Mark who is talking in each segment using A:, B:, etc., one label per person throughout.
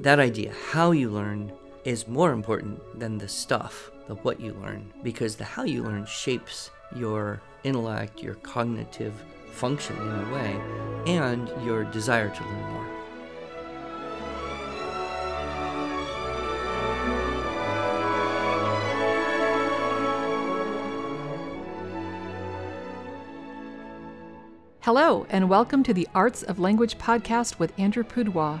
A: That idea, how you learn, is more important than the stuff, the what you learn, because the how you learn shapes your intellect, your cognitive function in a way, and your desire to learn more.
B: Hello, and welcome to the Arts of Language podcast with Andrew Pudewa,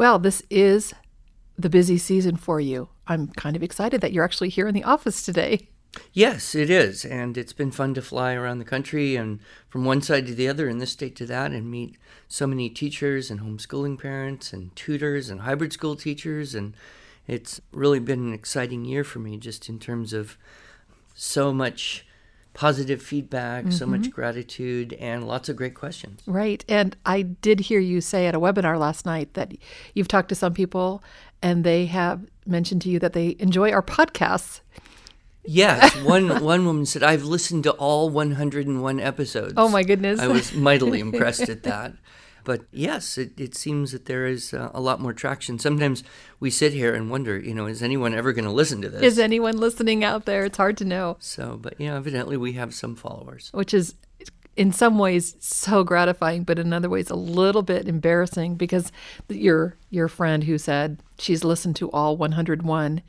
B: Well, this is the busy season for you. I'm kind of excited that you're actually here in the office today.
A: Yes, it is. And it's been fun to fly around the country and from one side to the other and this state to that and meet so many teachers and homeschooling parents and tutors and hybrid school teachers. And it's really been an exciting year for me just in terms of so much positive feedback, mm-hmm. so much mm-hmm. gratitude, and lots of great questions.
B: Right. And I did hear you say at a webinar last night that you've talked to some people and they have mentioned to you that they enjoy our podcasts.
A: Yes, one one woman said I've listened to all 101 episodes.
B: Oh my goodness!
A: I was mightily impressed at that. But yes, it, it seems that there is uh, a lot more traction. Sometimes we sit here and wonder, you know, is anyone ever going to listen to this?
B: Is anyone listening out there? It's hard to know.
A: So, but yeah, evidently we have some followers.
B: Which is in some ways so gratifying, but in other ways a little bit embarrassing because your your friend who said she's listened to all 101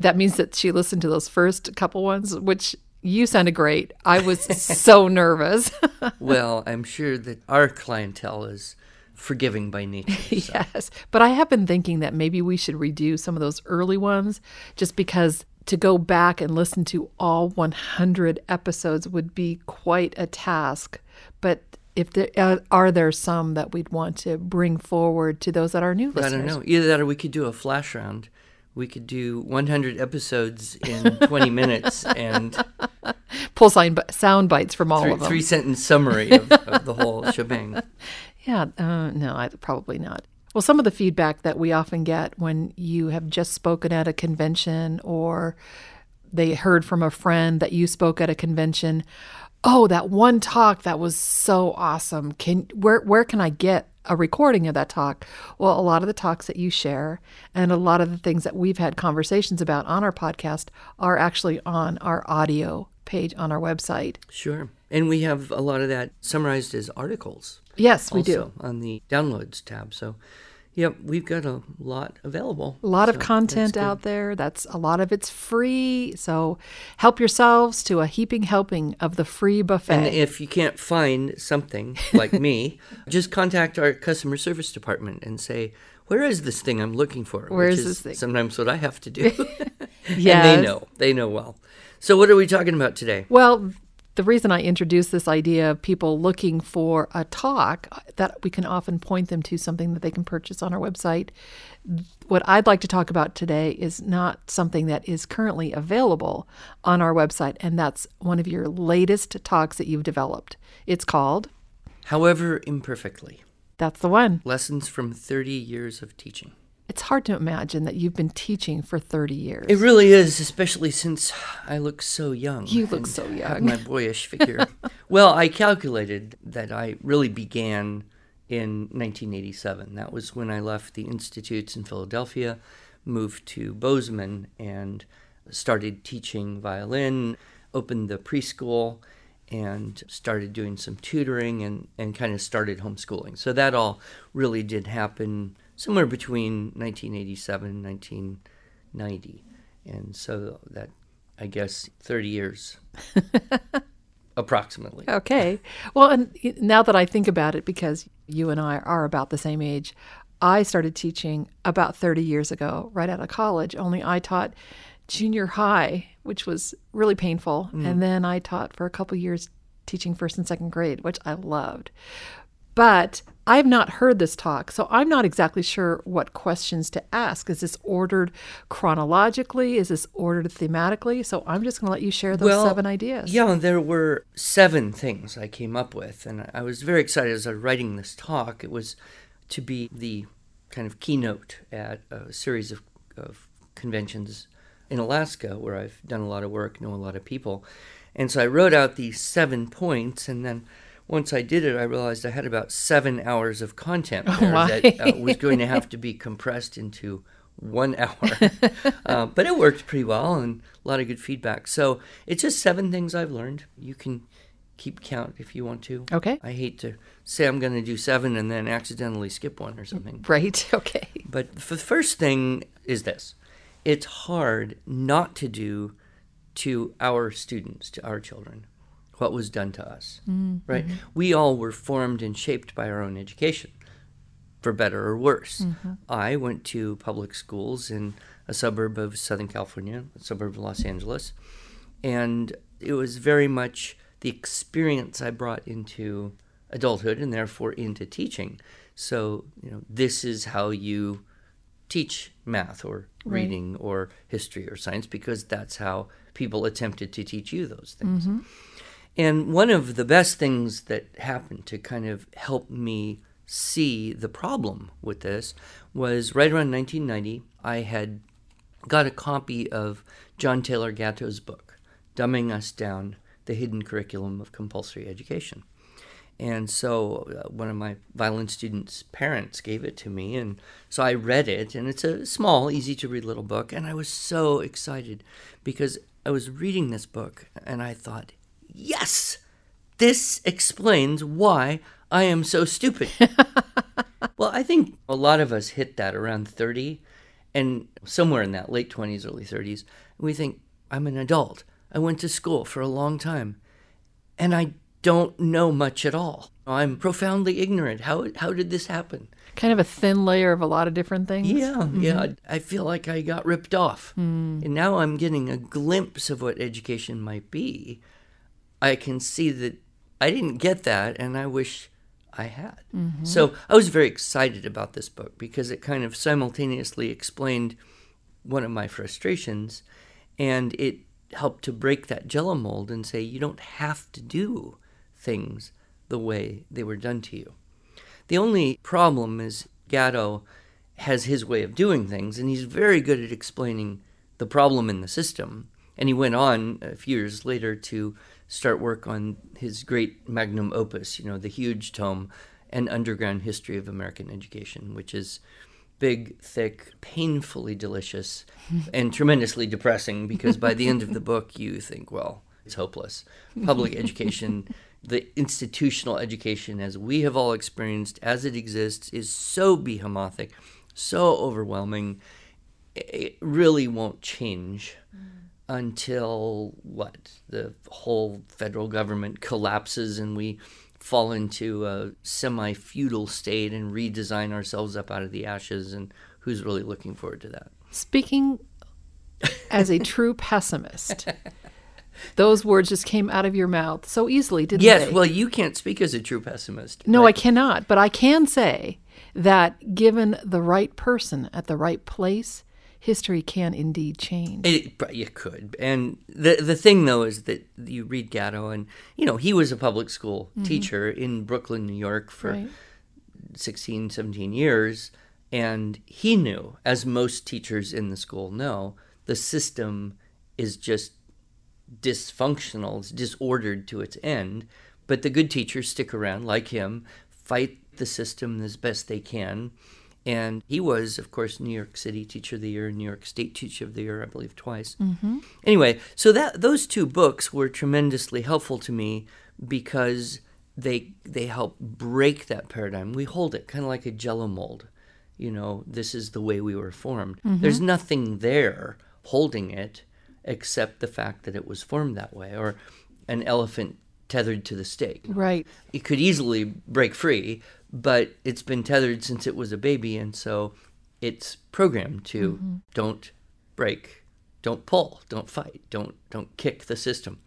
B: that means that she listened to those first couple ones, which you sounded great. I was so nervous.
A: well, I'm sure that our clientele is forgiving by nature.
B: So. yes. But I have been thinking that maybe we should redo some of those early ones just because to go back and listen to all 100 episodes would be quite a task. But if there uh, are there some that we'd want to bring forward to those that are new listeners?
A: I don't know. Either that or we could do a flash round we could do 100 episodes in 20 minutes and
B: pull sign, sound bites from all
A: three,
B: of them.
A: Three sentence summary of, of the whole shebang.
B: Yeah, uh, no, I, probably not. Well, some of the feedback that we often get when you have just spoken at a convention or they heard from a friend that you spoke at a convention, oh, that one talk that was so awesome. Can where where can I get a recording of that talk. Well, a lot of the talks that you share and a lot of the things that we've had conversations about on our podcast are actually on our audio page on our website.
A: Sure. And we have a lot of that summarized as articles.
B: Yes, we do.
A: On the downloads tab. So Yep, we've got a lot available.
B: A lot so of content out there. That's a lot of it's free. So help yourselves to a heaping helping of the free buffet.
A: And if you can't find something like me, just contact our customer service department and say, "Where is this thing I'm looking for?"
B: Where
A: Which
B: is this thing?
A: Sometimes what I have to do. yeah, and they know. They know well. So what are we talking about today?
B: Well, the reason I introduced this idea of people looking for a talk uh, that we can often point them to something that they can purchase on our website. What I'd like to talk about today is not something that is currently available on our website, and that's one of your latest talks that you've developed. It's called
A: However Imperfectly.
B: That's the one.
A: Lessons from 30 years of teaching.
B: It's hard to imagine that you've been teaching for 30 years.
A: It really is, especially since I look so young.
B: You look so young.
A: my boyish figure. well, I calculated that I really began in 1987. That was when I left the institutes in Philadelphia, moved to Bozeman, and started teaching violin, opened the preschool, and started doing some tutoring and, and kind of started homeschooling. So that all really did happen somewhere between 1987 and 1990. And so that, I guess, 30 years. approximately.
B: Okay. Well, and now that I think about it, because you and I are about the same age, I started teaching about 30 years ago, right out of college, only I taught junior high, which was really painful. Mm. And then I taught for a couple years teaching first and second grade, which I loved. But I've not heard this talk, so I'm not exactly sure what questions to ask. Is this ordered chronologically? Is this ordered thematically? So I'm just going to let you share those
A: Well,
B: seven ideas.
A: Yeah, there were seven things I came up with, and I was very excited as I was writing this talk. It was to be the kind of keynote at a series of, of conventions in Alaska where I've done a lot of work, know a lot of people. And so I wrote out these seven points, and then once I did it, I realized I had about seven hours of content there
B: Why?
A: that uh, was going to have to be compressed into one hour. uh, but it worked pretty well and a lot of good feedback. So it's just seven things I've learned. You can keep count if you want to.
B: Okay.
A: I hate to say I'm going to do seven and then accidentally skip one or something.
B: Right. Okay.
A: But the first thing is this it's hard not to do to our students, to our children, what was done to us. Mm, right? Mm-hmm. We all were formed and shaped by our own education, for better or worse. Mm-hmm. I went to public schools in a suburb of Southern California, a suburb of Los Angeles, and it was very much the experience I brought into adulthood and therefore into teaching. So, you know, this is how you teach math or
B: Right.
A: reading or history or science because that's how people attempted to teach you those things. Mm-hmm. And one of the best things that happened to kind of help me see the problem with this was right around 1990, I had got a copy of John Taylor Gatto's book, Dumbing Us Down The Hidden Curriculum of Compulsory Education. And so uh, one of my violin students' parents gave it to me. And so I read it. And it's a small, easy to read little book. And I was so excited because I was reading this book and I thought, yes, this explains why I am so stupid. well, I think a lot of us hit that around 30 and somewhere in that late 20s, early 30s. And we think, I'm an adult. I went to school for a long time and I don't know much at all. I'm profoundly ignorant. How how did this happen?
B: Kind of a thin layer of a lot of different things.
A: Yeah, mm-hmm. yeah. I I feel like I got ripped off, hmm. and now I'm getting a glimpse of what education might be. I can see that I didn't get that, and I wish I had. Mm-hmm. So I was very excited about this book because it kind of simultaneously explained one of my frustrations, and it helped to break that jello mold and say you don't have to do things the way they were done to you. The only problem is Gatto has his way of doing things, and he's very good at explaining the problem in the system. And he went on a few years later to start work on his great magnum opus, you know, the huge tome, An Underground History of American Education, which is big, thick, painfully delicious, and tremendously depressing because by the end of the book, you think, well, it's hopeless. Public education, the institutional education as we have all experienced, as it exists, is so behemothing, so overwhelming. It really won't change mm. Until what? The whole federal government collapses and we fall into a semi feudal state and redesign ourselves up out of the ashes. And who's really looking forward to that?
B: Speaking as a true pessimist, those words just came out of your mouth so easily, didn't
A: Yes,
B: they?
A: Yes, well, you can't speak as a true pessimist.
B: no,
A: but-
B: I cannot, but I can say that given the right person at the right place, history can indeed change.
A: It, you could. And the the thing though is that you read Gatto and you know, he was a public school mm-hmm. teacher in Brooklyn, New York for
B: Right.
A: 16, 17 years and he knew as most teachers in the school know, the system is just dysfunctional, it's disordered to its end, but the good teachers stick around like him, fight the system as best they can. And he was, of course, New York City Teacher of the Year, New York State Teacher of the Year, I believe, twice. Mm-hmm. Anyway, so that those two books were tremendously helpful to me because they they help break that paradigm. We hold it kind of like a jello mold. You know, this is the way we were formed. Mm-hmm. There's nothing there holding it except the fact that it was formed that way, or an elephant tethered to the stake
B: right.
A: it could easily break free, but it's been tethered since it was a baby, and so it's programmed to mm-hmm. don't break, don't pull, don't fight, don't don't kick the system.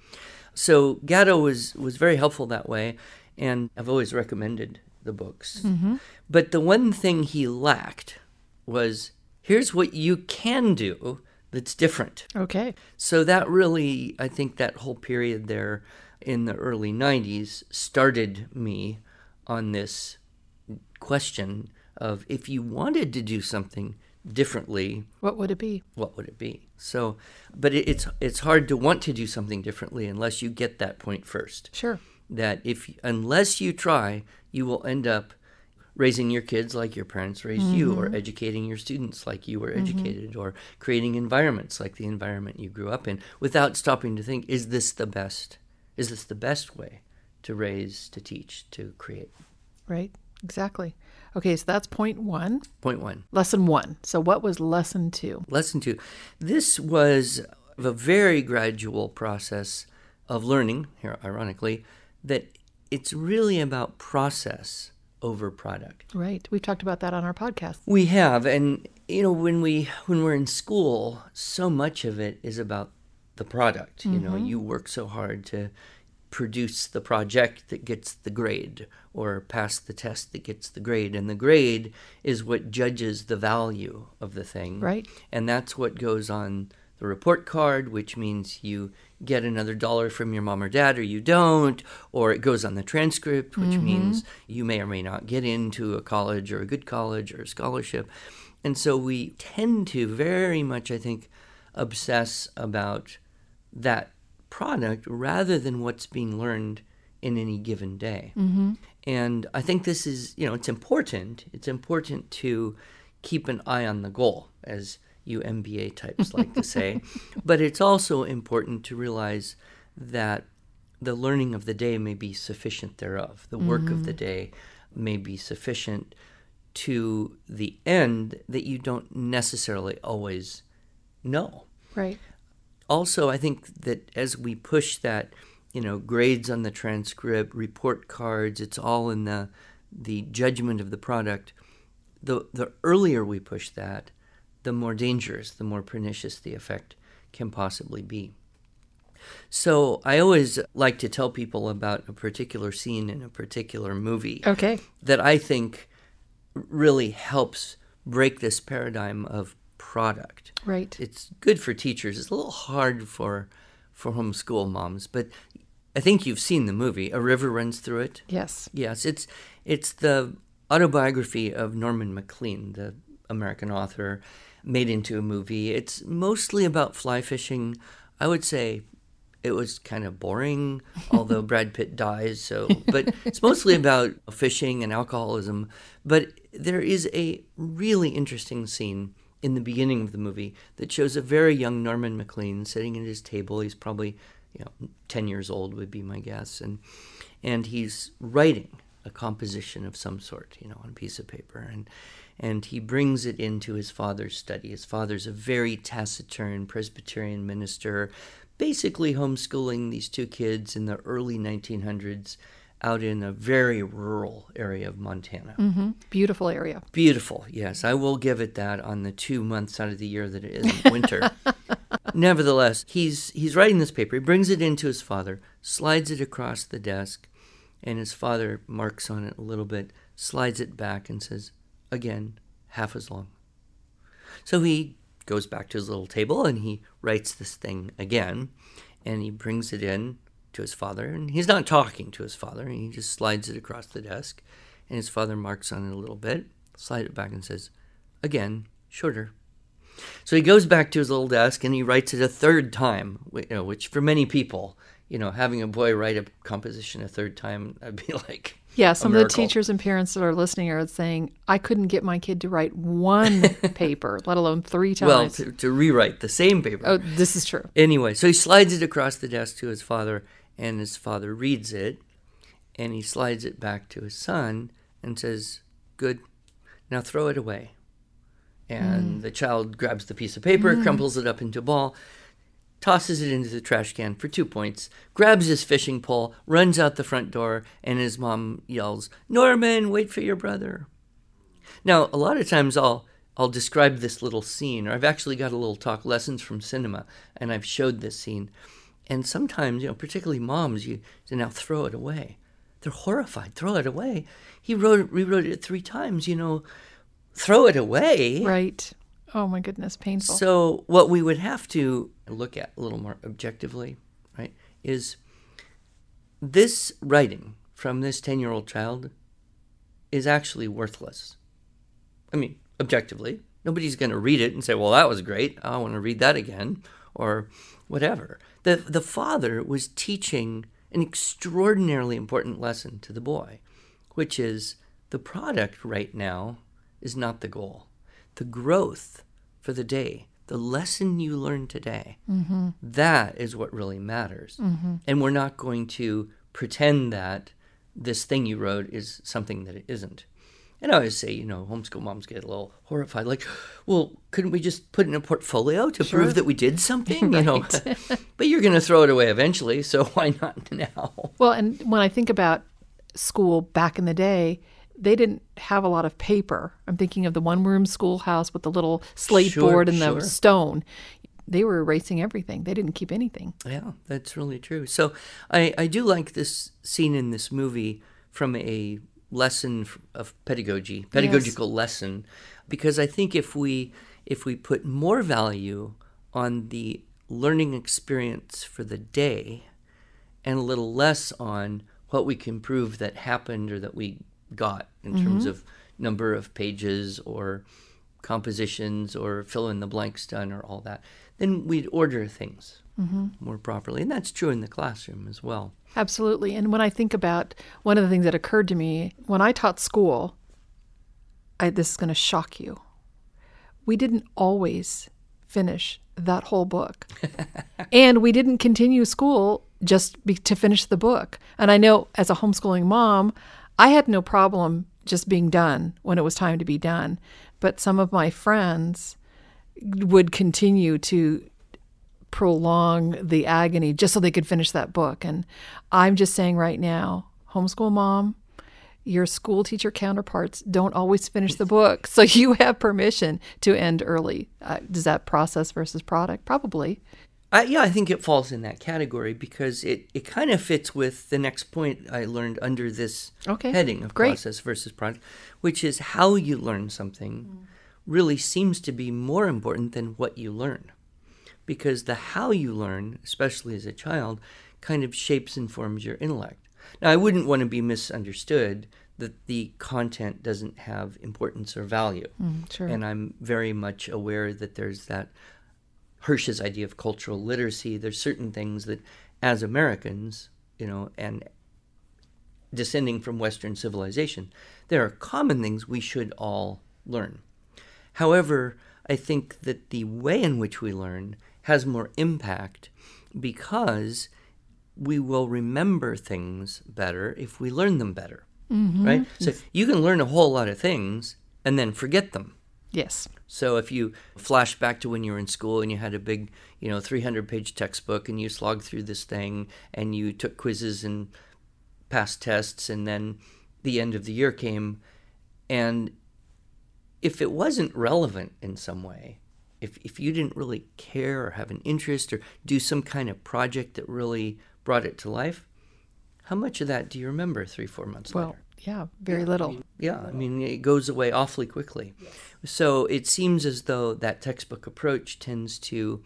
A: So Gatto was was very helpful that way, and I've always recommended the books. Mm-hmm. But the one thing he lacked was here's what you can do that's different.
B: Okay.
A: So that really, I think that whole period there in the early 90s started me on this question of if you wanted to do something differently,
B: What would it be?
A: what would it be? So, but it, it's it's hard to want to do something differently unless you get that point first.
B: Sure.
A: That if unless you try, you will end up raising your kids like your parents raised you, or mm-hmm. educating your students like you were mm-hmm. educated, or creating environments like the environment you grew up in, without stopping to think: Is this the best? Is this the best way to raise, to teach, to create?
B: Right. Exactly. Okay, so that's point one.
A: Point one.
B: Lesson one. So what was lesson two?
A: Lesson two. This was a very gradual process of learning, here, ironically, that it's really about process over product.
B: Right. We've talked about that on our podcast.
A: We have, and you know, when we when we're in school, so much of it is about the product. You know, mm-hmm. you work so hard to produce the project that gets the grade or pass the test that gets the grade. And the grade is what judges the value of the thing.
B: Right.
A: and that's what goes on the report card which means you get another dollar from your mom or dad or you don't or it goes on the transcript which mm-hmm. means you may or may not get into a college or a good college or a scholarship. And so we tend to very much i think obsess about that product rather than what's being learned in any given day. Mm-hmm. And I think this is, you know, it's important. It's important to keep an eye on the goal, as you MBA types like to say. But it's also important to realize that the learning of the day may be sufficient thereof. The work of the mm-hmm. day may be sufficient to the end that you don't necessarily always know
B: Right.
A: Also i think that as we push that you know grades on the transcript report cards it's all in the the judgment of the product the the earlier we push that the more dangerous the more pernicious the effect can possibly be so i always like to tell people about a particular scene in a particular movie
B: Okay.
A: that I think really helps break this paradigm of product.
B: Right.
A: It's good for teachers. It's a little hard for for homeschool moms, but I think you've seen the movie. A river runs through it.
B: Yes.
A: Yes, it's it's the autobiography of Norman Maclean, the American author, made into a movie. It's mostly about fly fishing. I would say it was kind of boring, although Brad Pitt dies. So, but it's mostly about fishing and alcoholism. But there is a really interesting scene in the beginning of the movie that shows a very young Norman Maclean sitting at his table. He's probably, you know, ten years old would be my guess, and and he's writing a composition of some sort, you know, on a piece of paper, and and he brings it into his father's study. His father's a very taciturn Presbyterian minister, basically homeschooling these two kids in the early 1900s out in a very rural area of Montana.
B: hmm Beautiful area.
A: Beautiful, yes. I will give it that on the two months out of the year that it isn't winter. Nevertheless, he's he's writing this paper. He brings it into his father, slides it across the desk, and his father marks on it a little bit, slides it back, and says, "Again, half as long." So he goes back to his little table and he writes this thing again, and he brings it in to his father, and he's not talking to his father. He just slides it across the desk, and his father marks on it a little bit, slide it back, and says, "Again, shorter." So he goes back to his little desk and he writes it a third time, you know, which for many people, you know, having a boy write a composition a third time, I'd be like,
B: Yeah, some of the teachers and parents that are listening are saying, I couldn't get my kid to write one paper, let alone three times.
A: well, to, to rewrite the same paper.
B: oh, this is true.
A: Anyway, so he slides it across the desk to his father, and his father reads it, and he slides it back to his son and says, Good, now throw it away. And mm. the child grabs the piece of paper, mm. crumples it up into a ball, tosses it into the trash can for two points, grabs his fishing pole, runs out the front door, and his mom yells, Norman, wait for your brother. Now, a lot of times I'll I'll describe this little scene, or I've actually got a little talk lessons from cinema, and I've showed this scene. And sometimes, you know, particularly moms, you say, now throw it away. they're horrified. Throw it away. He wrote rewrote it three times. You know, throw it away.
B: Right. Oh my goodness, painful.
A: So what we would have to look at a little more objectively, right, is this writing from this 10-year-old child is actually worthless. I mean, objectively, nobody's going to read it and say, "Well, that was great. I want to read that again," or whatever. The the father was teaching an extraordinarily important lesson to the boy, which is the product right now is not the goal. The growth for the day, the lesson you learn today,
B: Mm-hmm.
A: that is what really matters. And we're not going to pretend that this thing you wrote is something that it isn't. And I always say, you know, homeschool moms get a little horrified, like, well, couldn't we just put in a portfolio to prove that we did something? You know, but you're going to throw it away eventually, so why not now?
B: Well, and when I think about school back in the day, they didn't have a lot of paper. I'm thinking of the one room schoolhouse with the little slate
A: Sure,
B: board and the stone. They were erasing everything. They didn't keep anything.
A: Yeah, that's really true. So I, I do like this scene in this movie from a lesson of pedagogy, pedagogical lesson, because I think if we if we put more value on the learning experience for the day and a little less on what we can prove that happened or that we got in terms mm-hmm. of number of pages or compositions or fill in the blanks done or all that, then we'd order things mm-hmm. more properly. And that's true in the classroom as well.
B: Absolutely. And when I think about one of the things that occurred to me when I taught school, I, this is going to shock you. We didn't always finish that whole book. and we didn't continue school just be, to finish the book. And I know as a homeschooling mom, I had no problem just being done when it was time to be done. But some of my friends would continue to prolong the agony just so they could finish that book. And I'm just saying right now, homeschool mom, your school teacher counterparts don't always finish the book. So you have permission to end early. Uh, does that process versus product? Probably.
A: I, yeah, I think it falls in that category because it, it kind of fits with the next point I learned under this
B: Okay,
A: heading of
B: great.
A: process versus product, which is how you learn something really seems to be more important than what you learn. Because the how you learn, especially as a child, kind of shapes and forms your intellect. Now, I wouldn't want to be misunderstood that the content doesn't have importance or value.
B: Mm, sure.
A: And I'm very much aware that there's that Hirsch's idea of cultural literacy. There's certain things that, as Americans, you know, and descending from Western civilization, there are common things we should all learn. However, I think that the way in which we learn has more impact because we will remember things better if we learn them better. Mm-hmm. Right? So you can learn a whole lot of things and then forget them.
B: yes.
A: So if you flash back to when you were in school and you had a big, you know, 300 page textbook and you slogged through this thing and you took quizzes and passed tests and then the end of the year came and if it wasn't relevant in some way, if if you didn't really care or have an interest or do some kind of project that really brought it to life, how much of that do you remember 3 4 months
B: Well,
A: later?
B: yeah, very little.
A: Yeah, I mean, it goes away awfully quickly. So it seems as though that textbook approach tends to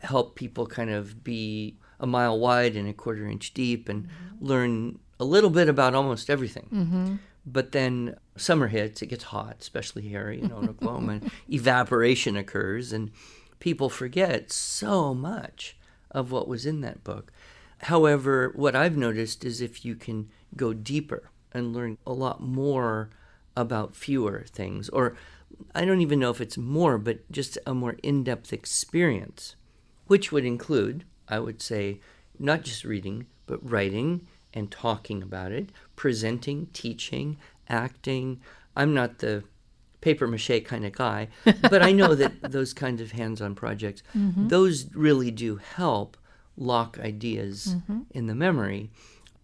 A: help people kind of be a mile wide and a quarter inch deep and mm-hmm. learn a little bit about almost everything. Mm-hmm. But then summer hits, it gets hot, especially here, you know, in Oklahoma, and evaporation occurs, and people forget so much of what was in that book. However, what I've noticed is if you can go deeper and learn a lot more about fewer things, or I don't even know if it's more, but just a more in depth experience, which would include, I would say, not just reading, but writing and talking about it, presenting, teaching, acting. I'm not the paper mache kind of guy, but I know that those kinds of hands on projects, those really do help lock ideas in the memory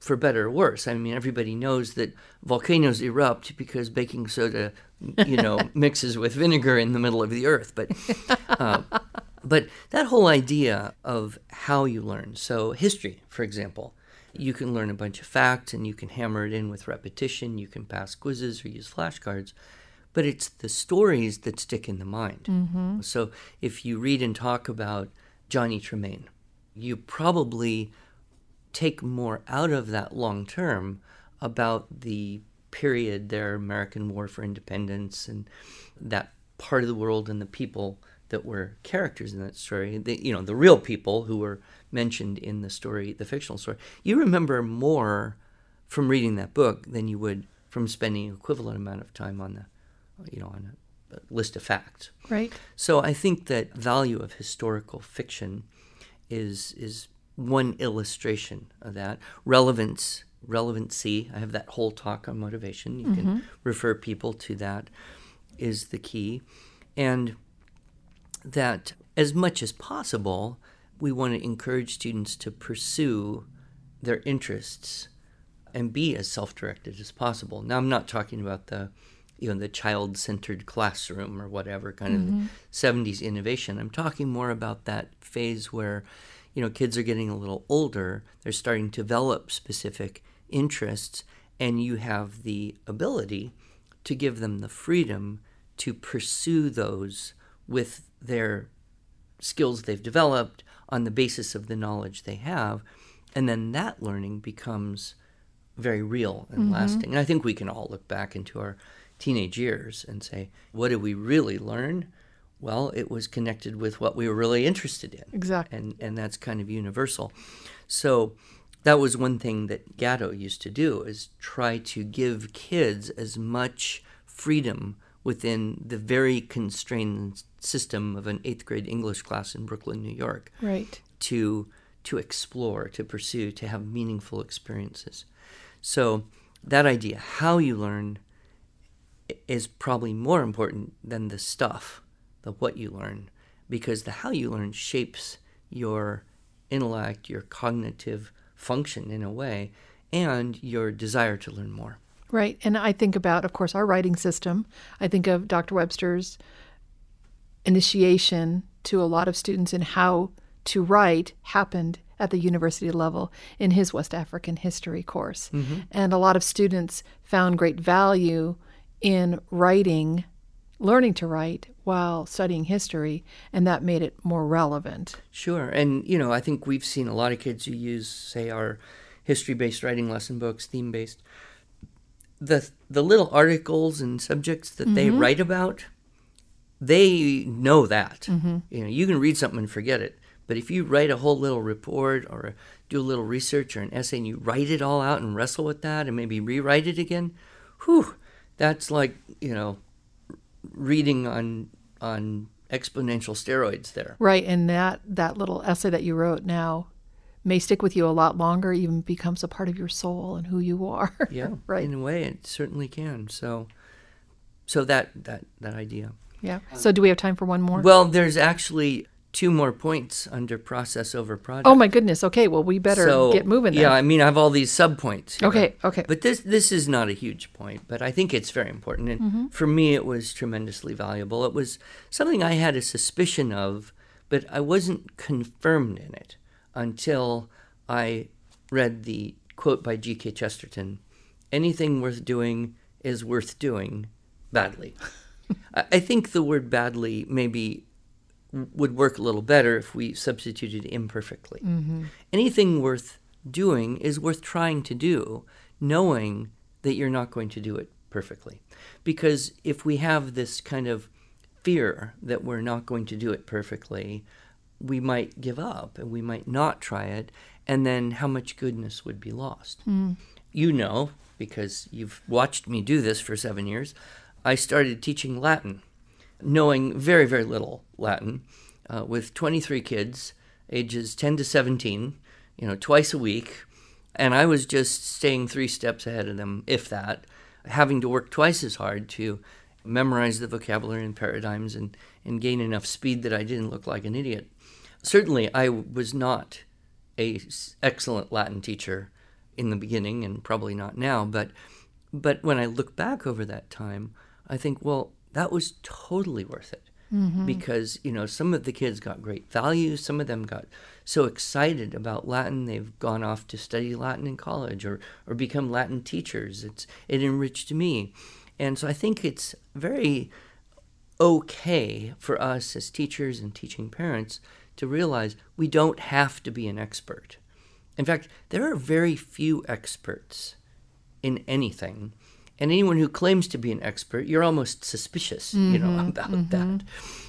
A: for better or worse. I mean, everybody knows that volcanoes erupt because baking soda, you know, mixes with vinegar in the middle of the earth. But, uh, but that whole idea of how you learn. So history, for example, you can learn a bunch of facts and you can hammer it in with repetition, you can pass quizzes or use flashcards, but it's the stories that stick in the mind.
B: Mm-hmm.
A: So if you read and talk about Johnny Tremain, you probably take more out of that long term about the period there, American War for Independence, and that part of the world and the people that were characters in that story. The, you know, the real people who were mentioned in the story, the fictional story. You remember more from reading that book than you would from spending equivalent amount of time on the, you know, on a, a list of facts.
B: Right.
A: So I think that value of historical fiction is is one illustration of that relevance relevancy i have that whole talk on motivation you can mm-hmm. refer people to that is the key and that as much as possible we want to encourage students to pursue their interests and be as self-directed as possible. Now i'm not talking about the you know the child-centered classroom or whatever kind of mm-hmm. 70s innovation. I'm talking more about that phase where you know kids are getting a little older they're starting to develop specific interests and you have the ability to give them the freedom to pursue those with their skills they've developed on the basis of the knowledge they have and then that learning becomes very real and mm-hmm. lasting and i think we can all look back into our teenage years and say what did we really learn well it was connected with what we were really interested in
B: Exactly.
A: and and that's kind of universal. So that was one thing that Gatto used to do is try to give kids as much freedom within the very constrained system of an eighth grade English class in Brooklyn, New York,
B: Right.
A: to to explore, to pursue, to have meaningful experiences. So that idea, how you learn, is probably more important than the stuff, the what you learn, because the how you learn shapes your intellect, your cognitive function in a way, and your desire to learn more.
B: Right. And I think about, of course, our writing system. I think of Dr. Webster's initiation to a lot of students in how to write happened at the university level in his West African history course. Mm-hmm. And a lot of students found great value in writing, learning to write while studying history, and that made it more relevant.
A: Sure. And, you know, I think we've seen a lot of kids who use, say, our history based writing lesson books, theme based. The, the little articles and subjects that they mm-hmm. write about, they know that. Mm-hmm. You know, you can read something and forget it. But if you write a whole little report or do a little research or an essay and you write it all out and wrestle with that and maybe rewrite it again, whew, that's like, you know, reading on on exponential steroids there.
B: Right, and that that little essay that you wrote now may stick with you a lot longer, even becomes a part of your soul and who you are.
A: Yeah,
B: right.
A: In a way, it certainly can. So, so that that that idea.
B: Yeah. So do we have time for one more?
A: Well, there's actually two more points under process over product.
B: oh my goodness. Okay, well we better
A: so,
B: get moving then.
A: Yeah, I mean, I have all these sub points.
B: Okay, okay.
A: But this this is not a huge point, but I think it's very important. And
B: Mm-hmm.
A: for me, it was tremendously valuable. It was something I had a suspicion of, but I wasn't confirmed in it until I read the quote by G.K. Chesterton: "Anything worth doing is worth doing badly." I think the word badly maybe would work a little better if we substituted imperfectly. Mm-hmm. Anything worth doing is worth trying to do, knowing that you're not going to do it perfectly. Because if we have this kind of fear that we're not going to do it perfectly, we might give up and we might not try it, and then how much goodness would be lost. You know, because you've watched me do this for seven years, I started teaching Latin, knowing very, very little Latin, uh, with 23 kids, ages 10 to 17, you know, twice a week. And I was just staying three steps ahead of them, if that, having to work twice as hard to memorize the vocabulary and paradigms and, and gain enough speed that I didn't look like an idiot. Certainly, I was not a s- excellent Latin teacher in the beginning, and probably not now. But but when I look back over that time, I think, well, that was totally worth it. Mm-hmm. Because you know some of the kids got great values some of them got so excited about latin they've gone off to study latin in college or or become latin teachers. It's it enriched me. And so i think it's very okay for us as teachers and teaching parents to realize we don't have to be an expert in fact there are very few experts in anything and anyone who claims to be an expert, you're almost suspicious, you know, mm-hmm, about mm-hmm. that.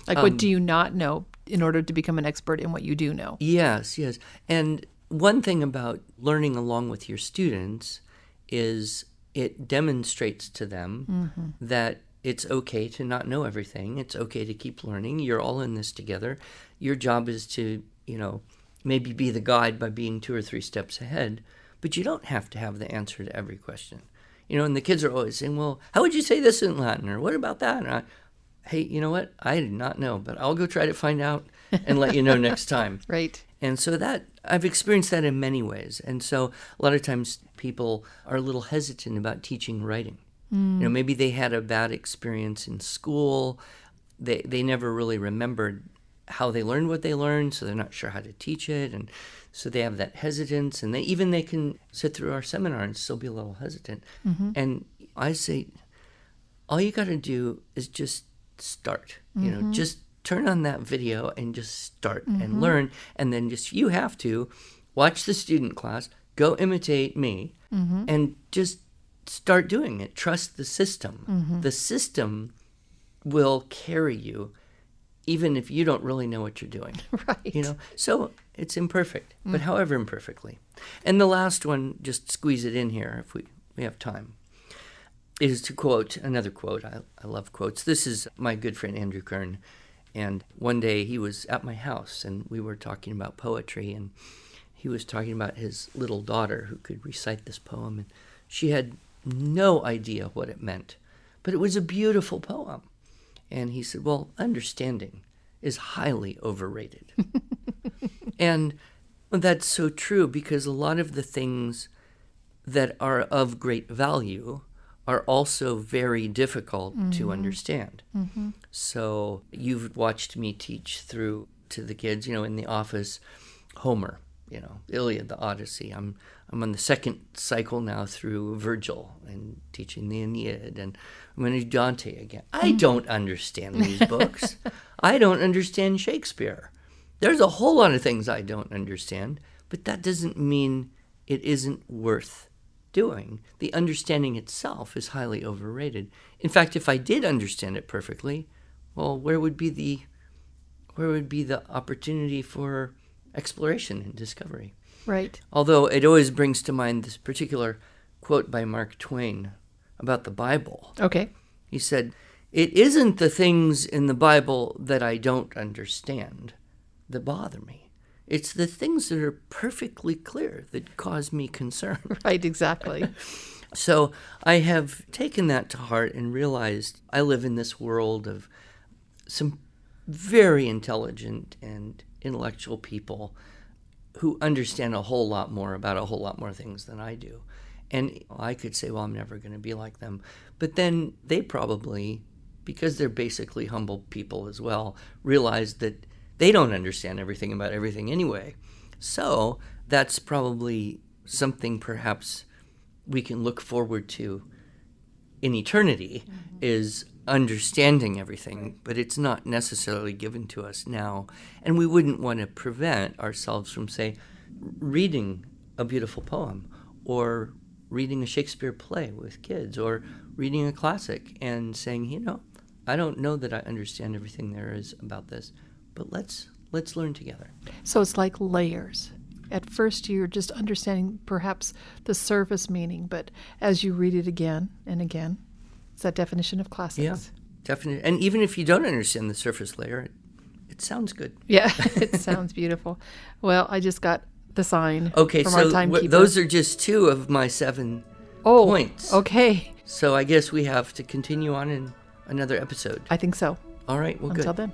B: Like, what um, do you not know in order to become an expert in what you do know?
A: Yes, yes. And one thing about learning along with your students is it demonstrates to them mm-hmm. that it's okay to not know everything. It's okay to keep learning. You're all in this together. Your job is to, you know, maybe be the guide by being two or three steps ahead, but you don't have to have the answer to every question. You know, and the kids are always saying, "Well, how would you say this in Latin?" or "What about that?" And I, hey, you know what? I did not know, but I'll go try to find out and let you know next time.
B: Right.
A: And so that I've experienced that in many ways. And so a lot of times people are a little hesitant about teaching writing. You know, mm. maybe they had a bad experience in school. They they never really remembered how they learned what they learned, so they're not sure how to teach it and so they have that hesitance and they even they can sit through our seminar and still be a little hesitant. Mm-hmm. And I say all you got to do is just start. You know, mm-hmm. just turn on that video and just start and mm-hmm. learn. And then just you have to watch the student class, go imitate me, and just start doing it. Trust the system. Mm-hmm. The system will carry you even if you don't really know what you're doing.
B: Right.
A: You know, so it's imperfect, but mm. however imperfectly. And the last one, just squeeze it in here if we, we have time, is to quote another quote. I, I love quotes. This is my good friend Andrew Kern. And one day he was at my house and we were talking about poetry. And he was talking about his little daughter who could recite this poem. And she had no idea what it meant, but it was a beautiful poem. And he said, Well, understanding is highly overrated. and that's so true because a lot of the things that are of great value are also very difficult to mm-hmm. understand. Mm-hmm. So you've watched me teach through to the kids, you know, in the office, Homer, you know, Iliad, the Odyssey. I'm I'm on the second cycle now through Virgil and teaching the Aeneid, and I'm going to do Dante again. I mm. don't understand these books. I don't understand Shakespeare. There's a whole lot of things I don't understand, but that doesn't mean it isn't worth doing. The understanding itself is highly overrated. In fact, if I did understand it perfectly, well, where would be the where would be the opportunity for exploration and discovery?
B: Right.
A: Although it always brings to mind this particular quote by Mark Twain about the Bible.
B: Okay.
A: He said, It isn't the things in the Bible that I don't understand that bother me. It's the things that are perfectly clear that cause me concern.
B: Right, exactly.
A: So I have taken that to heart and realized I live in this world of some very intelligent and intellectual people who understand a whole lot more about a whole lot more things than I do. And I could say, well, I'm never going to be like them. But then they probably, because they're basically humble people as well, realize that they don't understand everything about everything anyway. So that's probably something perhaps we can look forward to in eternity mm-hmm. is understanding everything, but it's not necessarily given to us now. And we wouldn't want to prevent ourselves from, say, reading a beautiful poem or reading a Shakespeare play with kids or reading a classic and saying, you know, I don't know that I understand everything there is about this, but let's let's learn together.
B: So it's like layers. At first, you're just understanding perhaps the surface meaning, but as you read it again and again, it's that definition of classics.
A: Yeah, definitely. And even if you don't understand the surface layer, it, it sounds good.
B: Yeah, it sounds beautiful. Well, I just got the sign
A: Okay,
B: from
A: so
B: timekeeper.
A: those are just two of my seven
B: oh,
A: points.
B: Okay,
A: So I guess we have to continue on in another episode.
B: I think so.
A: All right, well,
B: Until
A: good.
B: then.